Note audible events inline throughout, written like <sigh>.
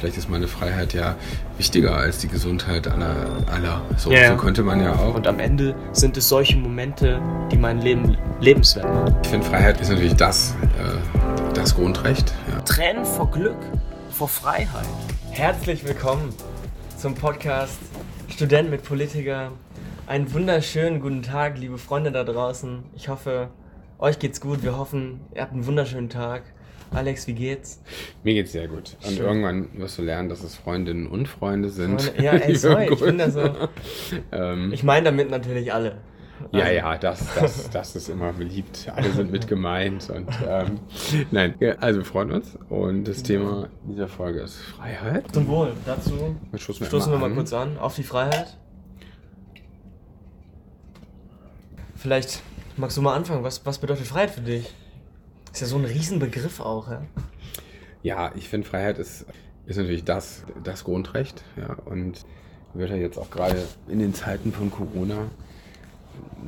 vielleicht ist meine Freiheit ja wichtiger als die Gesundheit aller. aller. So, ja. so könnte man ja auch. Und am Ende sind es solche Momente, die mein Leben lebenswert machen. Ich finde, Freiheit ist natürlich das, äh, das Grundrecht. Ja. Tränen vor Glück, vor Freiheit. Herzlich willkommen zum Podcast Student mit Politiker. Einen wunderschönen guten Tag, liebe Freunde da draußen. Ich hoffe, euch geht's gut. Wir hoffen, ihr habt einen wunderschönen Tag. Alex, wie geht's? Mir geht's sehr gut. Und Schön. irgendwann wirst du lernen, dass es Freundinnen und Freunde sind. Freunde- ja, ey, <laughs> sorry, ich bin da so. ähm, Ich meine damit natürlich alle. ja, Also, ja, das, das, das ist immer beliebt. Alle sind mit gemeint. Und, ähm, nein, also wir freuen uns. Und das Thema dieser Folge ist Freiheit. Zum Wohl. Dazu stoßen, wir mal an. kurz an. Auf die Freiheit. Vielleicht magst du mal anfangen. Was, was bedeutet Freiheit für dich? Ist ja so ein Riesenbegriff auch, ja? Ja, ich finde, Freiheit ist, ist natürlich das, das Grundrecht. Ja, und wird ja jetzt auch gerade in den Zeiten von Corona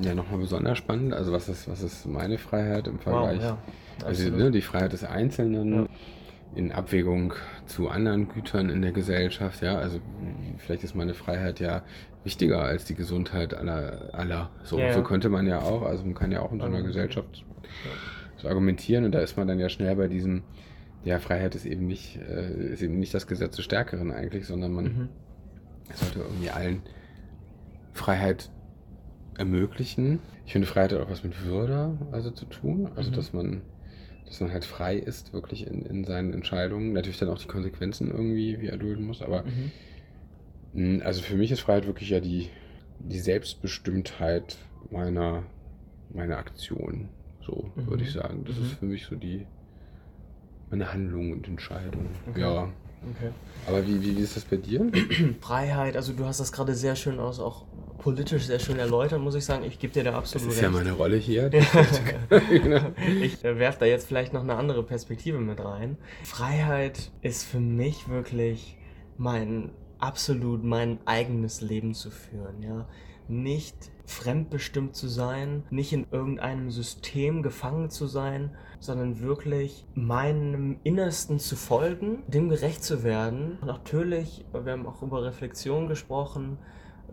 ja nochmal besonders spannend. Also was ist, was ist meine Freiheit im Vergleich? ja. also ne, die Freiheit des Einzelnen Ja. in Abwägung zu anderen Gütern in der Gesellschaft. Ja, also vielleicht ist meine Freiheit ja wichtiger als die Gesundheit aller. aller. So, Ja, ja. so könnte man ja auch. Also man kann ja auch in so einer Ähm, Gesellschaft so argumentieren und da ist man dann ja schnell bei diesem, ja, Freiheit ist eben nicht, äh, ist eben nicht das Gesetz des Stärkeren eigentlich, sondern man Mhm. sollte irgendwie allen Freiheit ermöglichen. Ich finde, Freiheit hat auch was mit Würde also zu tun, also Mhm. dass man dass man halt frei ist, wirklich in, in seinen Entscheidungen. Natürlich dann auch die Konsequenzen irgendwie wie erdulden muss, aber Mhm. mh, also für mich ist Freiheit wirklich ja die, die Selbstbestimmtheit meiner, meiner Aktion. So Mhm. würde ich sagen. Das Mhm. ist für mich so die meine Handlung und Entscheidung. Okay. Ja. Okay. Aber wie, wie, wie ist das bei dir? <clears throat> Freiheit, also du hast das gerade sehr schön aus, auch politisch sehr schön erläutert, muss ich sagen. Ich gebe dir da Das absolut ist recht. ja meine Rolle hier. <laughs> <laughs> Genau. ich äh, werfe da jetzt vielleicht noch eine andere Perspektive mit rein. Freiheit ist für mich wirklich mein absolut mein eigenes Leben zu führen, ja. Nicht fremdbestimmt zu sein, nicht in irgendeinem System gefangen zu sein, sondern wirklich meinem Innersten zu folgen, dem gerecht zu werden. Natürlich, wir haben auch über Reflexion gesprochen,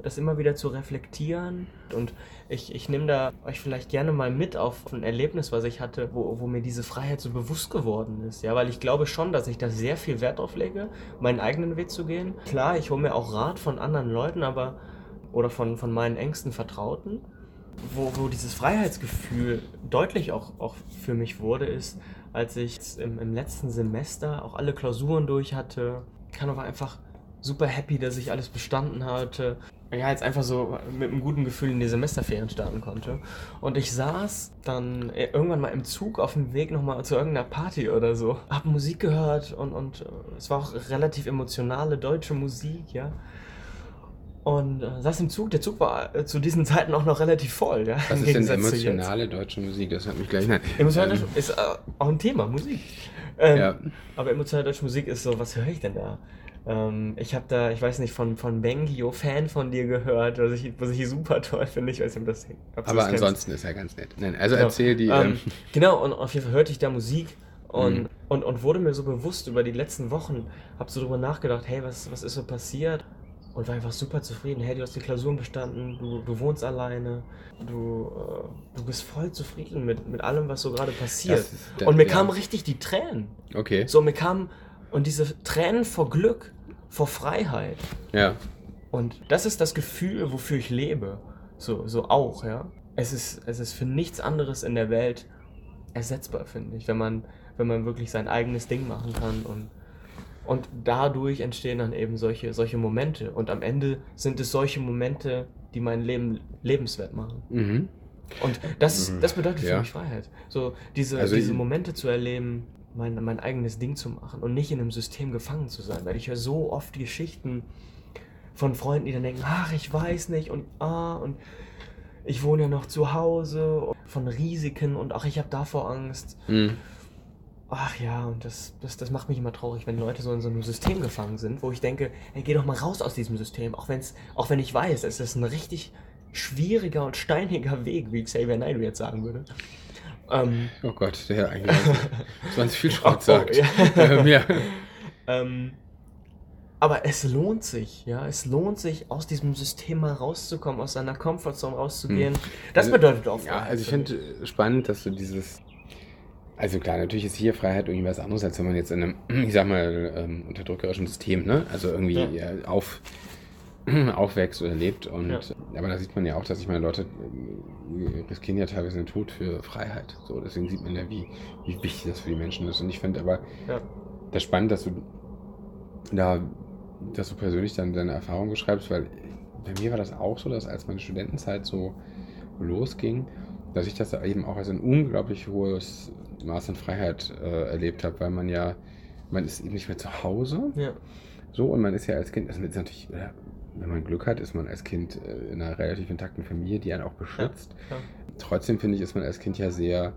das immer wieder zu reflektieren. Und ich, ich nehme da euch vielleicht gerne mal mit auf ein Erlebnis, was ich hatte, wo, wo mir diese Freiheit so bewusst geworden ist. Ja, weil ich glaube schon, dass ich da sehr viel Wert drauf lege, meinen eigenen Weg zu gehen. Klar, ich hole mir auch Rat von anderen Leuten, aber oder von, von meinen engsten Vertrauten. Wo, wo dieses Freiheitsgefühl deutlich auch, auch für mich wurde, ist, als ich im, im letzten Semester auch alle Klausuren durch hatte. Ich war einfach super happy, dass ich alles bestanden hatte. Ja, jetzt einfach so mit einem guten Gefühl in die Semesterferien starten konnte. Und ich saß dann äh, irgendwann mal im Zug auf dem Weg nochmal zu irgendeiner Party oder so. Hab Musik gehört und, und äh, es war auch relativ emotionale deutsche Musik, ja. Und äh, saß im Zug. Der Zug war äh, zu diesen Zeiten auch noch relativ voll, ja. Was ist denn emotionale deutsche Musik? Das hat mich gleich. Nein. Emotionale Ähm, ist äh, auch ein Thema, Musik. Ähm, Ja. Aber emotionale deutsche Musik ist so, was höre ich denn da? Ähm, ich habe da, ich weiß nicht, von, von Bengio Fan von dir gehört, was ich, was ich super toll finde. Ich weiß nicht, ob, das, ob Aber das kennst. ansonsten ist er ganz nett. Nein, also Genau. erzähl die. Ähm, Ähm, genau, und auf jeden Fall hörte ich da Musik und, Mhm. und, und wurde mir so bewusst über die letzten Wochen, hab so drüber nachgedacht, hey, was, was ist so passiert? Und war einfach super zufrieden. Hey, du hast die Klausuren bestanden, du, du wohnst alleine, du, äh, du bist voll zufrieden mit, mit allem, was so gerade passiert. Der- und mir ja. kamen richtig die Tränen. okay. So, mir kamen, und diese Tränen vor Glück, vor Freiheit. Ja. Und das ist das Gefühl, wofür ich lebe. So, so auch, ja. Es ist, es ist für nichts anderes in der Welt ersetzbar, finde ich, wenn man, wenn man wirklich sein eigenes Ding machen kann und, und dadurch entstehen dann eben solche, solche Momente. Und am Ende sind es solche Momente, die mein Leben lebenswert machen. Mhm. Und das, Mhm. das bedeutet für Ja. mich Freiheit. So diese, Also diese Momente zu erleben, mein, mein eigenes Ding zu machen und nicht in einem System gefangen zu sein. Weil ich höre so oft Geschichten von Freunden, die dann denken, ach, ich weiß nicht und ah, und ich wohne ja noch zu Hause, von Risiken und ach, ich habe davor Angst. Mhm. Ach ja, und das, das, das macht mich immer traurig, wenn Leute so in so einem System gefangen sind, wo ich denke, hey, geh doch mal raus aus diesem System, auch, wenn's, auch wenn ich weiß, es ist ein richtig schwieriger und steiniger Weg, wie Xavier Naidoo jetzt sagen würde. Ähm, Oh Gott, der eigentlich 20 viel <laughs> Oh, Schrott oh, sagt. ja. Ähm, ja. ähm, aber es lohnt sich, ja. Es lohnt sich, aus diesem System mal rauszukommen, aus seiner Comfortzone rauszugehen. Hm. Das Also, bedeutet auch Ja, also ich finde spannend, dass du dieses. Also klar, natürlich ist hier Freiheit irgendwie was anderes, als wenn man jetzt in einem, <clears throat> ich sag mal, ähm, unterdrückerischen System, ne? Also irgendwie Ja. äh, auf, <clears throat> aufwächst oder lebt. Und Ja. aber da sieht man ja auch, dass ich meine, Leute äh, riskieren ja teilweise den Tod für Freiheit. So, deswegen sieht man ja, wie, wie wichtig das für die Menschen ist. Und ich finde aber Ja. das spannend, dass du da, dass du persönlich dann deine Erfahrungen beschreibst, weil bei mir war das auch so, dass als meine Studentenzeit so losging, dass ich das eben auch als ein unglaublich hohes Maß an Freiheit äh, erlebt habe, weil man ja, man ist eben nicht mehr zu Hause, Ja. so und man ist ja als Kind, also ist natürlich, wenn man Glück hat, ist man als Kind äh, in einer relativ intakten Familie, die einen auch beschützt. Ja. Trotzdem finde ich, ist man als Kind ja sehr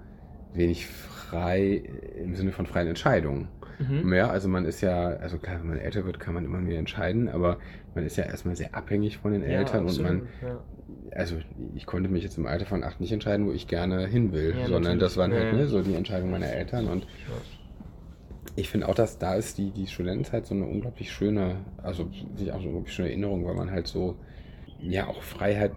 wenig frei im Sinne von freien Entscheidungen. Mhm. Ja, also man ist ja, also klar, wenn man älter wird, kann man immer mehr entscheiden, aber man ist ja erstmal sehr abhängig von den Eltern und man, ja. also ich konnte mich jetzt im Alter von acht nicht entscheiden, wo ich gerne hin will, Ja, sondern das waren halt ne, so die Entscheidungen meiner Eltern und ich finde auch, dass da ist die, die Studentenzeit so eine unglaublich schöne, also sich auch so eine unglaublich schöne Erinnerung, weil man halt so, ja, auch Freiheit,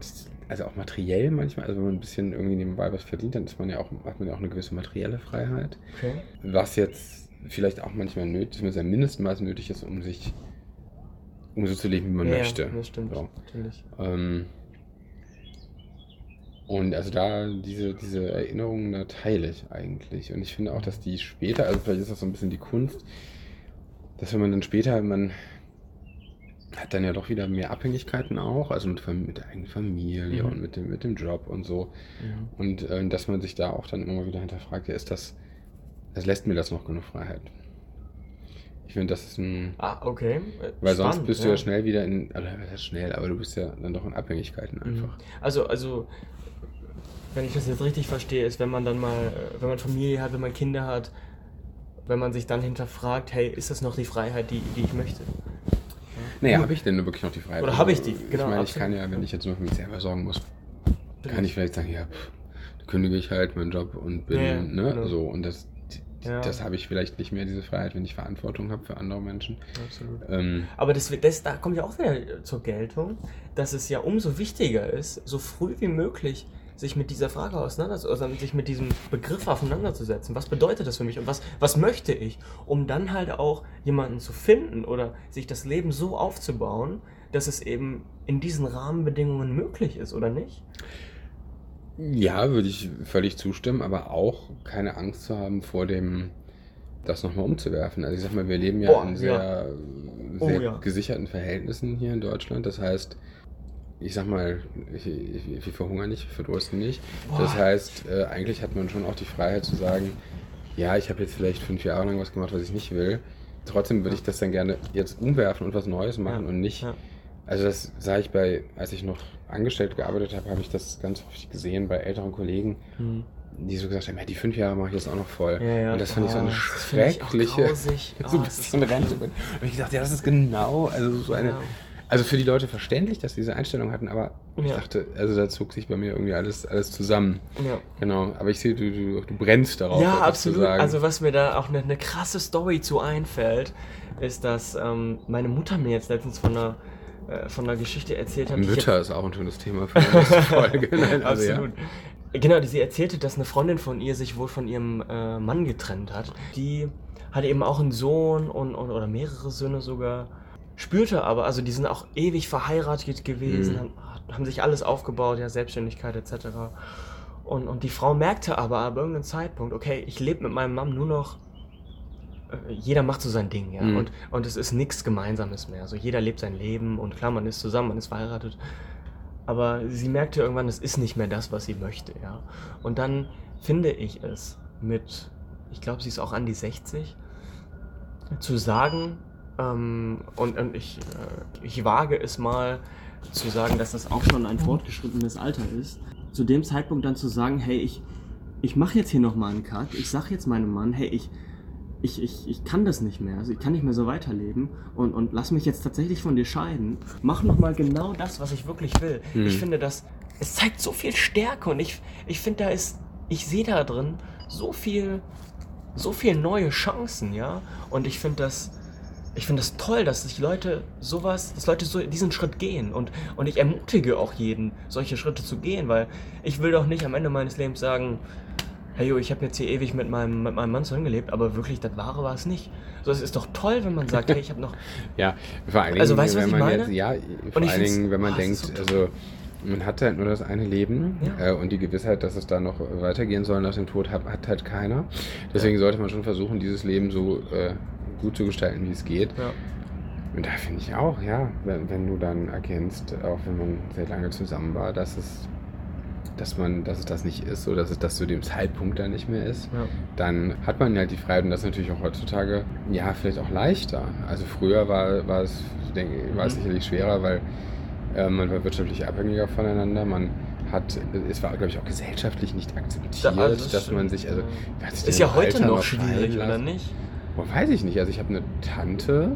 also auch materiell manchmal, also wenn man ein bisschen irgendwie nebenbei was verdient, dann ist man ja auch, hat man ja auch eine gewisse materielle Freiheit Okay. was jetzt vielleicht auch manchmal nötig, zumindest im Mindestmaß nötig ist, um sich, um so zu leben, wie man ja, möchte. Ja, das stimmt. So. Natürlich. Ähm, und also da, diese, diese Erinnerungen, da teile ich eigentlich. Und ich finde auch, dass die später, also vielleicht ist das so ein bisschen die Kunst, dass wenn man dann später, man hat dann ja doch wieder mehr Abhängigkeiten auch, also mit, mit der eigenen Familie Mhm. und mit dem, mit dem Job und so. Mhm. Und äh, dass man sich da auch dann immer mal wieder hinterfragt, ja, ist das, das lässt mir das noch genug Freiheit? Ich finde, das ist ein, Ah, okay. Äh, weil sonst bist du ja schnell wieder in, heißt schnell, aber du bist ja dann doch in Abhängigkeiten Mhm. einfach. Also, also, wenn ich das jetzt richtig verstehe, ist, wenn man dann mal, äh, wenn man Familie hat, wenn man Kinder hat, wenn man sich dann hinterfragt, hey, ist das noch die Freiheit, die, die ich möchte? Naja, habe ich denn wirklich noch die Freiheit? Oder habe ich die? Ich Genau, meine, ich kann ja, wenn ich jetzt nur für mich selber sorgen muss, kann ich vielleicht sagen, ja, pff, da kündige ich halt meinen Job und bin, ja, ne, genau. so. Und das, Ja. das habe ich vielleicht nicht mehr, diese Freiheit, wenn ich Verantwortung habe für andere Menschen. Absolut. Ähm, Aber das, das, da kommt ja auch wieder zur Geltung, dass es ja umso wichtiger ist, so früh wie möglich sich mit dieser Frage auseinanderzusetzen, also sich mit diesem Begriff auseinanderzusetzen. Was bedeutet das für mich und was, was möchte ich? Um dann halt auch jemanden zu finden oder sich das Leben so aufzubauen, dass es eben in diesen Rahmenbedingungen möglich ist, oder nicht? Ja, würde ich völlig zustimmen, aber auch keine Angst zu haben vor dem, das nochmal umzuwerfen. Also ich sag mal, wir leben ja Boah, in ja. sehr, Oh, sehr ja. gesicherten Verhältnissen hier in Deutschland. Das heißt, ich sag mal, wir verhungern nicht, wir verdursten nicht. Boah. Das heißt, äh, eigentlich hat man schon auch die Freiheit zu sagen, ja, ich habe jetzt vielleicht fünf Jahre lang was gemacht, was ich nicht will. Trotzdem würde ich das dann gerne jetzt umwerfen und was Neues machen Ja, und nicht ja. also das sah ich bei, als ich noch angestellt gearbeitet habe, habe ich das ganz häufig gesehen bei älteren Kollegen, Hm. die so gesagt haben, ja, die fünf Jahre mache ich jetzt auch noch voll. Ja. Und das fand ich so eine Oh, schreckliche, <laughs> so Oh, so Rente schlimm. bin. Und ich gedacht, ja, das ist genau, also so eine. Also für die Leute verständlich, dass sie diese Einstellung hatten, aber ich Ja. dachte, also da zog sich bei mir irgendwie alles, alles zusammen. Ja. Genau, aber ich sehe, du, du, du brennst darauf, Ja, absolut. Also was mir da auch eine, eine krasse Story zu einfällt, ist, dass ähm, meine Mutter mir jetzt letztens von einer, äh, von einer Geschichte erzählt hat. ich Mütter ist auch ein schönes Thema für die nächste <laughs> Folge. Nein, also ja. Absolut. Genau, die- sie erzählte, dass eine Freundin von ihr sich wohl von ihrem äh, Mann getrennt hat. Die hatte eben auch einen Sohn und, und, oder mehrere Söhne sogar. Spürte aber, also die sind auch ewig verheiratet gewesen, Mhm. haben, haben sich alles aufgebaut, ja, Selbstständigkeit etc. Und, und die Frau merkte aber ab irgendeinem Zeitpunkt, okay, ich lebe mit meinem Mann nur noch, äh, jeder macht so sein Ding, ja. Mhm. Und, und es ist nichts Gemeinsames mehr. Also jeder lebt sein Leben und klar, man ist zusammen, man ist verheiratet. Aber sie merkte irgendwann, es ist nicht mehr das, was sie möchte, ja. Und dann finde ich es mit, ich glaube, sie ist auch an die 60, zu sagen, ähm, und, und ich, äh, ich wage es mal zu sagen, dass das auch schon ein fortgeschrittenes Alter ist, zu dem Zeitpunkt dann zu sagen, hey, ich, ich mache jetzt hier nochmal einen Cut, ich sag jetzt meinem Mann, hey, ich, ich, ich, ich kann das nicht mehr, also ich kann nicht mehr so weiterleben und, und lass mich jetzt tatsächlich von dir scheiden. Mach nochmal genau das, was ich wirklich will. Mhm. Ich finde, das, es zeigt so viel Stärke und ich, ich finde, da ist, ich sehe da drin so viel, so viel neue Chancen, ja. Und ich finde das, ich finde es das toll, dass sich Leute sowas, dass Leute so diesen Schritt gehen und, und ich ermutige auch jeden, solche Schritte zu gehen, weil ich will doch nicht am Ende meines Lebens sagen, hey yo, ich habe jetzt hier ewig mit meinem, mit meinem Mann zusammengelebt, aber wirklich, das Wahre war es nicht. So, es ist doch toll, wenn man sagt, hey, ich habe noch... <laughs> ja, vor allen Dingen, also, weißt, wenn man jetzt, ja, vor allen Dingen, wenn man oh, denkt, so also man hat halt nur das eine Leben ja. äh, und die Gewissheit, dass es da noch weitergehen soll nach dem Tod, hat, hat halt keiner. Deswegen ja. sollte man schon versuchen, dieses Leben so äh, gut zu gestalten, wie es geht. Ja. Und da finde ich auch, ja, wenn, wenn, du dann erkennst, auch wenn man sehr lange zusammen war, dass es, dass man, dass es das nicht ist oder dass es das zu dem Zeitpunkt dann nicht mehr ist, ja. dann hat man halt die Freiheit und das ist natürlich auch heutzutage, ja, vielleicht auch leichter. Also früher war, war es, denke war es mhm. sicherlich schwerer, weil äh, man war wirtschaftlich abhängiger voneinander, man hat, es war, glaube ich, auch gesellschaftlich nicht akzeptiert, da, also dass man sich, also, ist ja heute noch schwierig, oder nicht? Oh, weiß ich nicht. Also ich habe eine Tante,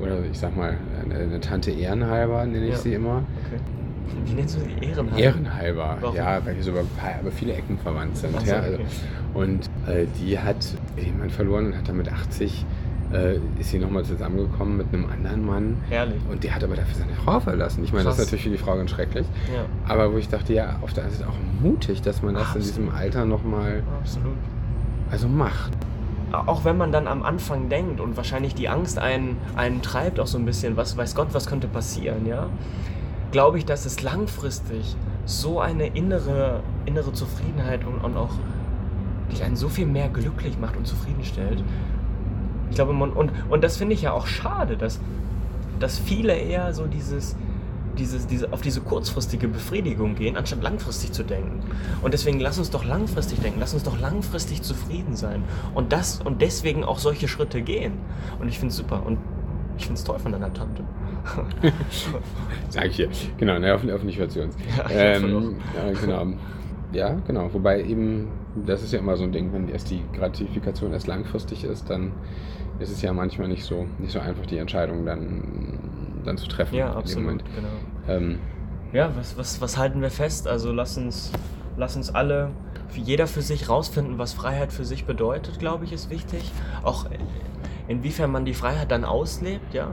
oder ich sag mal, eine, Tante Ehrenhalber nenne ich ja. sie immer. Okay. Wie nennst du sie Ehrenhalber? Ehrenhalber, Warum? ja, weil wir so über, über viele Ecken verwandt sind. So, ja, also, okay. Und äh, die hat jemand verloren und hat dann mit 80 äh, ist sie nochmal zusammengekommen mit einem anderen Mann. Herrlich. Und der hat aber dafür seine Frau verlassen. Ich meine, das ist natürlich für die Frau ganz schrecklich. Ja. Aber wo ich dachte, ja, auf der einen Seite auch mutig, dass man das Absolut. in diesem Alter nochmal also macht auch wenn man dann am Anfang denkt und wahrscheinlich die Angst einen, einen treibt auch so ein bisschen, was weiß Gott, was könnte passieren, ja, glaube ich, dass es langfristig so eine innere, innere Zufriedenheit und, und auch dich einen so viel mehr glücklich macht und zufriedenstellt. Ich glaube, man, und, und das finde ich ja auch schade, dass, dass viele eher so dieses, dieses, diese, auf diese kurzfristige Befriedigung gehen, anstatt langfristig zu denken. Und deswegen lass uns doch langfristig denken, lass uns doch langfristig zufrieden sein. Und das und deswegen auch solche Schritte gehen. Und ich finde es super. Und ich finde es toll von deiner Tante. <laughs> Sag ich hier. Genau, ne, hoffentlich hört sie uns. Ja, ähm, ja, genau. Ja, genau. Wobei eben, das ist ja immer so ein Ding, wenn erst die Gratifikation erst langfristig ist, dann ist es ja manchmal nicht so, nicht so einfach, die Entscheidung dann dann zu treffen. Ja, absolut, genau. Ähm, ja, was, was, was halten wir fest? Also lass uns, lass uns alle, jeder für sich rausfinden, was Freiheit für sich bedeutet, glaube ich, ist wichtig. Auch inwiefern man die Freiheit dann auslebt, ja.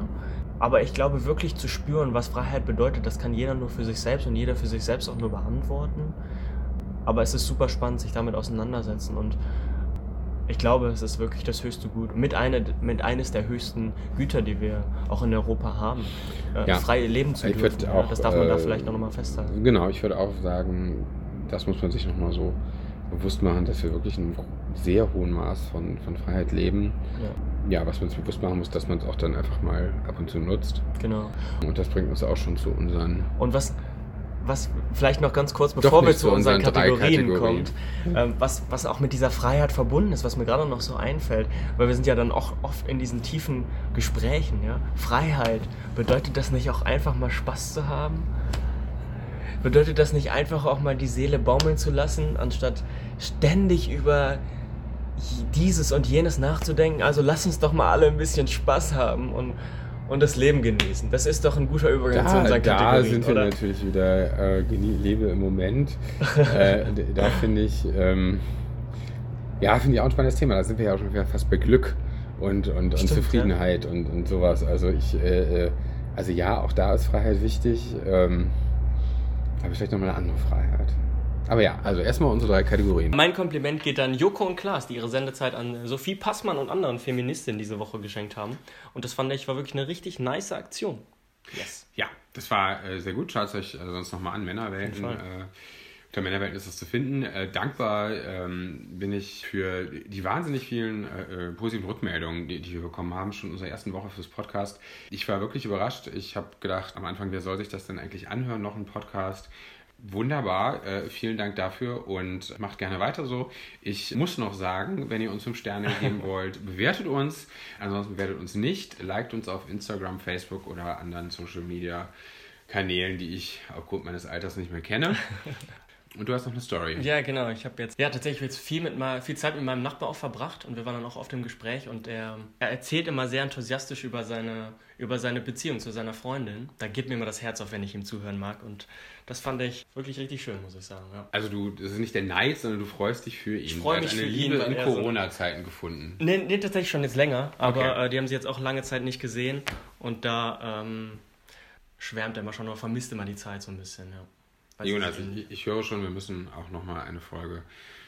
Aber ich glaube wirklich zu spüren, was Freiheit bedeutet, das kann jeder nur für sich selbst und jeder für sich selbst auch nur beantworten. Aber es ist super spannend, sich damit auseinandersetzen und glaube, es ist wirklich das höchste Gut. Mit, eine, mit eines der höchsten Güter, die wir auch in Europa haben. Äh, ja. Frei leben zu dürfen. Auch, das darf man äh, da vielleicht noch mal festhalten. Genau, ich würde auch sagen, das muss man sich noch mal so bewusst machen, dass wir wirklich in einem sehr hohen Maß von, von Freiheit leben. Ja. ja was man sich bewusst machen muss, dass man es auch dann einfach mal ab und zu nutzt. Genau. Und das bringt uns auch schon zu unseren. Und was, was vielleicht noch ganz kurz, bevor wir zu unseren, unseren Kategorien, Kategorien, kommen, ähm, was, was auch mit dieser Freiheit verbunden ist, was mir gerade noch so einfällt, weil wir sind ja dann auch oft in diesen tiefen Gesprächen, ja. Freiheit, bedeutet das nicht auch einfach mal Spaß zu haben? Bedeutet das nicht einfach auch mal die Seele baumeln zu lassen, anstatt ständig über dieses und jenes nachzudenken? Also lass uns doch mal alle ein bisschen Spaß haben und und das Leben genießen. Das ist doch ein guter Übergang da, zu unseren Kategorien, Da sind wir oder? natürlich wieder, äh, lebe im Moment. <laughs> äh, da finde ich, ähm, ja, finde ich auch ein spannendes Thema. Da sind wir ja auch schon wieder fast bei Glück und, und, und Zufriedenheit ja. und, und sowas. Also ich, äh, äh, also ja, auch da ist Freiheit wichtig. Ähm, aber vielleicht nochmal eine andere Freiheit. Aber ja, also erstmal unsere drei Kategorien. Mein Kompliment geht an Joko und Klaas, die ihre Sendezeit an Sophie Passmann und anderen Feministinnen diese Woche geschenkt haben. Und das fand ich war wirklich eine richtig nice Aktion. Yes. Ja, das war äh, sehr gut. Schaut es euch äh, sonst nochmal an, Männerwelten. Äh, unter Männerwelten ist das zu finden. Äh, dankbar ähm, bin ich für die wahnsinnig vielen äh, äh, positiven Rückmeldungen, die, die, wir bekommen haben, schon in unserer ersten Woche fürs Podcast. Ich war wirklich überrascht. Ich habe gedacht am Anfang, wer soll sich das denn eigentlich anhören, noch ein Podcast? Wunderbar, äh, vielen Dank dafür und macht gerne weiter so. Ich muss noch sagen, wenn ihr uns fünf Sterne <laughs> geben wollt, bewertet uns. Ansonsten bewertet uns nicht. Liked uns auf Instagram, Facebook oder anderen Social Media Kanälen, die ich aufgrund meines Alters nicht mehr kenne. <laughs> Und du hast noch eine Story. Ja, genau. Ich habe jetzt ja tatsächlich jetzt viel, mit mal, viel Zeit mit meinem Nachbar auch verbracht und wir waren dann auch auf dem Gespräch und er, er erzählt immer sehr enthusiastisch über seine, über seine Beziehung zu seiner Freundin. Da gibt mir immer das Herz auf, wenn ich ihm zuhören mag und das fand ich wirklich richtig schön, muss ich sagen. Ja. Also du, das ist nicht der Neid, sondern du freust dich für ihn. Ich freue mich eine für Liebe ihn, in Corona-Zeiten gefunden. Nee, nee, tatsächlich schon jetzt länger, aber Okay. äh, die haben sie jetzt auch lange Zeit nicht gesehen und da ähm, schwärmt er immer schon oder vermisst immer die Zeit so ein bisschen, ja. Weiß Jonas, ich, ich höre schon, wir müssen auch nochmal eine Folge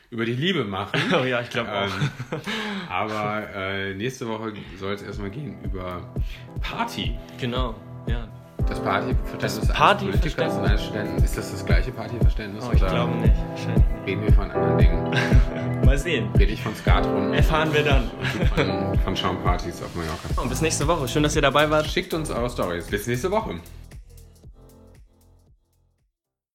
über die Liebe machen. <laughs> Oh ja, ich glaube auch. Ähm, aber äh, nächste Woche soll es erstmal gehen über Party. Genau, ja. Das Partyverständnis Das eines Partyverständnis? Politikers und eines Studenten. Ist das das gleiche Partyverständnis? Oh, ich glaube nicht. Wahrscheinlich Reden wir von anderen Dingen? <laughs> Mal sehen. Rede ich von Skatrunden Erfahren wir dann. von, von Schaumpartys auf Mallorca? Und bis nächste Woche. Schön, dass ihr dabei wart. Schickt uns eure Stories. Bis nächste Woche.